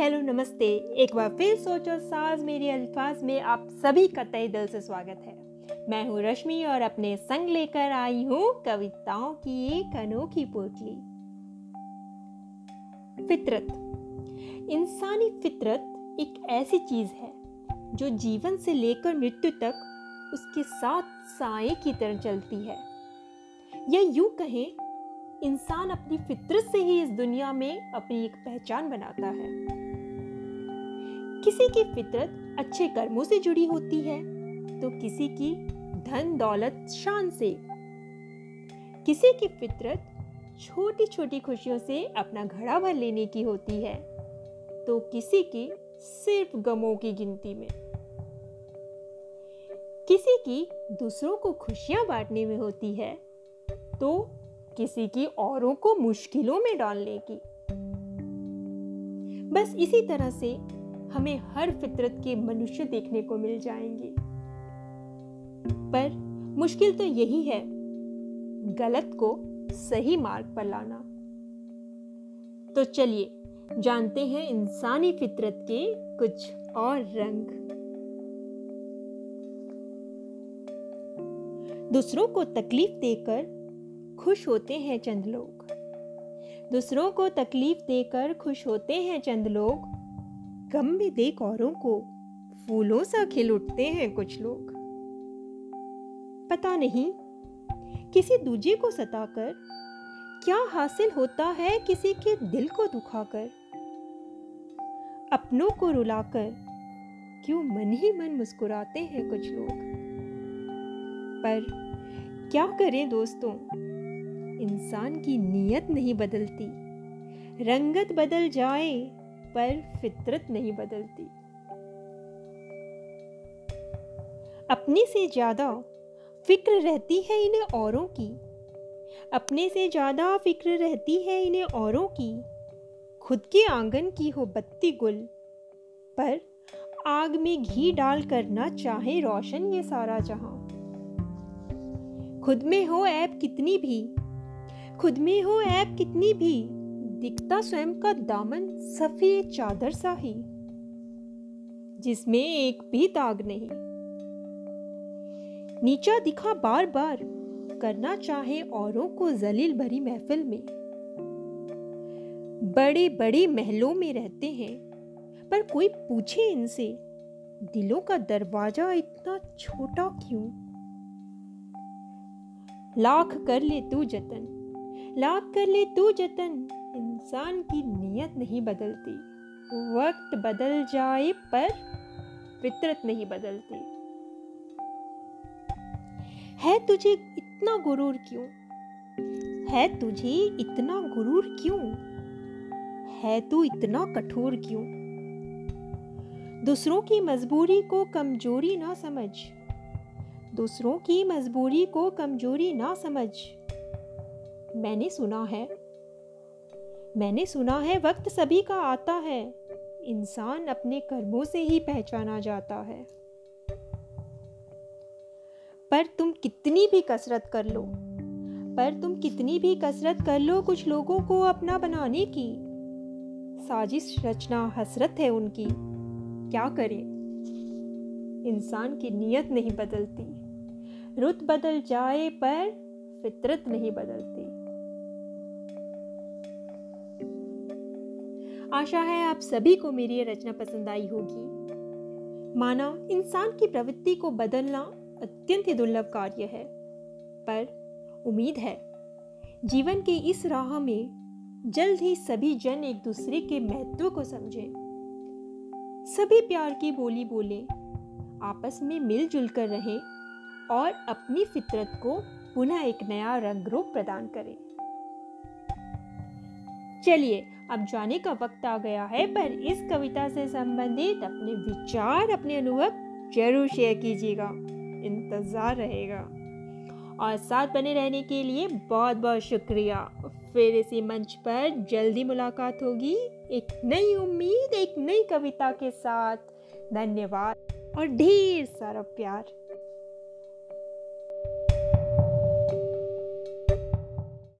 Hello, नमस्ते। एक बार फिर सोचो, साज मेरे अल्फाज में आप सभी का तय दिल से स्वागत है। मैं हूँ रश्मि और अपने संग लेकर आई हूँ कविताओं की एक अनोखी पोटली फितरत। इंसानी फितरत एक ऐसी चीज़ है, जो जीवन से लेकर मृत्यु तक उसके साथ साए की तरह चलती है। या यूँ कहें इंसान अपनी फितरत से ही इस दुनिया में अपनी एक पहचान बनाता है। किसी की फितरत अच्छे कर्मों से जुड़ी होती है तो किसी की धन दौलत शान से। किसी की फितरत छोटी छोटी खुशियों से अपना घड़ा भर लेने की होती है तो किसी की सिर्फ़ गमों की गिनती में। किसी की दूसरों को खुशियाँ बांटने में होती है तो किसी की औरों को मुश्किलों में डालने की बस इसी तरह से हमें हर फितरत के मनुष्य देखने को मिल जाएँगे। पर मुश्किल तो यही है, गलत को सही मार्ग पर लाना। तो चलिए, जानते हैं इंसानी फितरत के कुछ और रंग। दूसरों को तकलीफ़ देकर खुश होते हैं चंद लोग। दूसरों को तकलीफ़ देकर खुश होते हैं चंद लोग। गम में देख औरों को फूलों सा खिल उठते हैं कुछ लोग। पता नहीं, किसी दूजे को सताकर क्या हासिल होता है किसी के दिल को दुखाकर? अपनों को रुलाकर क्यों मन ही मन मुस्कुराते हैं कुछ लोग? पर क्या करें दोस्तों? इंसान की नीयत नहीं बदलती। रंगत बदल जाए, पर फितरत नहीं बदलती। अपने से ज़्यादा फ़िक्र रहती है इन्हें औरों की। अपने से ज़्यादा फ़िक्र रहती है इन्हें औरों की। खुद के आँगन की हो बत्ती गुल, पर आग में घी डाल कर ना चाहे रोशन ये सारा जहाँ। खुद में हो ऐप कितनी भी खुद में हो ऐप कितनी भी, दिखता स्वयं का दामन सफ़ेद चादर सा ही, जिसमें एक भी दाग नहीं। नीचा दिखा बार बार करना चाहे औरों को जलील भरी महफिल में। बड़े बड़े महलों में रहते हैं, पर कोई पूछे इनसे, दिलों का दरवाज़ा इतना छोटा क्यों? लाख कर ले तू जतन। लाख कर ले तू जतन। इंसान की नीयत नहीं बदलती। वक्त बदल जाए पर फितरत नहीं बदलती। है तुझे इतना गुरूर क्यों? है तुझे इतना गुरूर क्यों? है तू इतना कठोर क्यों? दूसरों की मजबूरी को कमज़ोरी ना समझ। दूसरों की मजबूरी को कमज़ोरी ना समझ। मैंने सुना है। मैंने सुना है वक्त सभी का आता है। इंसान अपने कर्मों से ही पहचाना जाता है। पर तुम कितनी भी कसरत कर लो। पर तुम कितनी भी कसरत कर लो कुछ लोगों को अपना बनाने की। साजिश रचना हसरत है उनकी। क्या करें? इंसान की नीयत नहीं बदलती। रुत बदल जाए पर फितरत नहीं बदलती। आशा है आप सभी को मेरी ये रचना पसंद आई होगी। माना इंसान की प्रवृत्ति को बदलना अत्यंत ही दुर्लभ कार्य है। पर उम्मीद है, जीवन के इस राह में जल्द ही सभी जन एक दूसरे के महत्व को समझें। सभी प्यार की बोली बोले, आपस में मिलजुल कर रहें और अपनी फितरत को पुनः एक नया रंग रूप प्रदान करें। चलिए अब जाने का वक्त आ गया है, पर इस कविता से संबंधित अपने विचार, अपने अनुभव ज़रूर शेयर कीजिएगा। इंतज़ार रहेगा। और साथ बने रहने के लिए बहुत बहुत शुक्रिया। फिर इसी मंच पर जल्दी मुलाकात होगी। एक नई उम्मीद, एक नई कविता के साथ। धन्यवाद और ढेर सारा प्यार।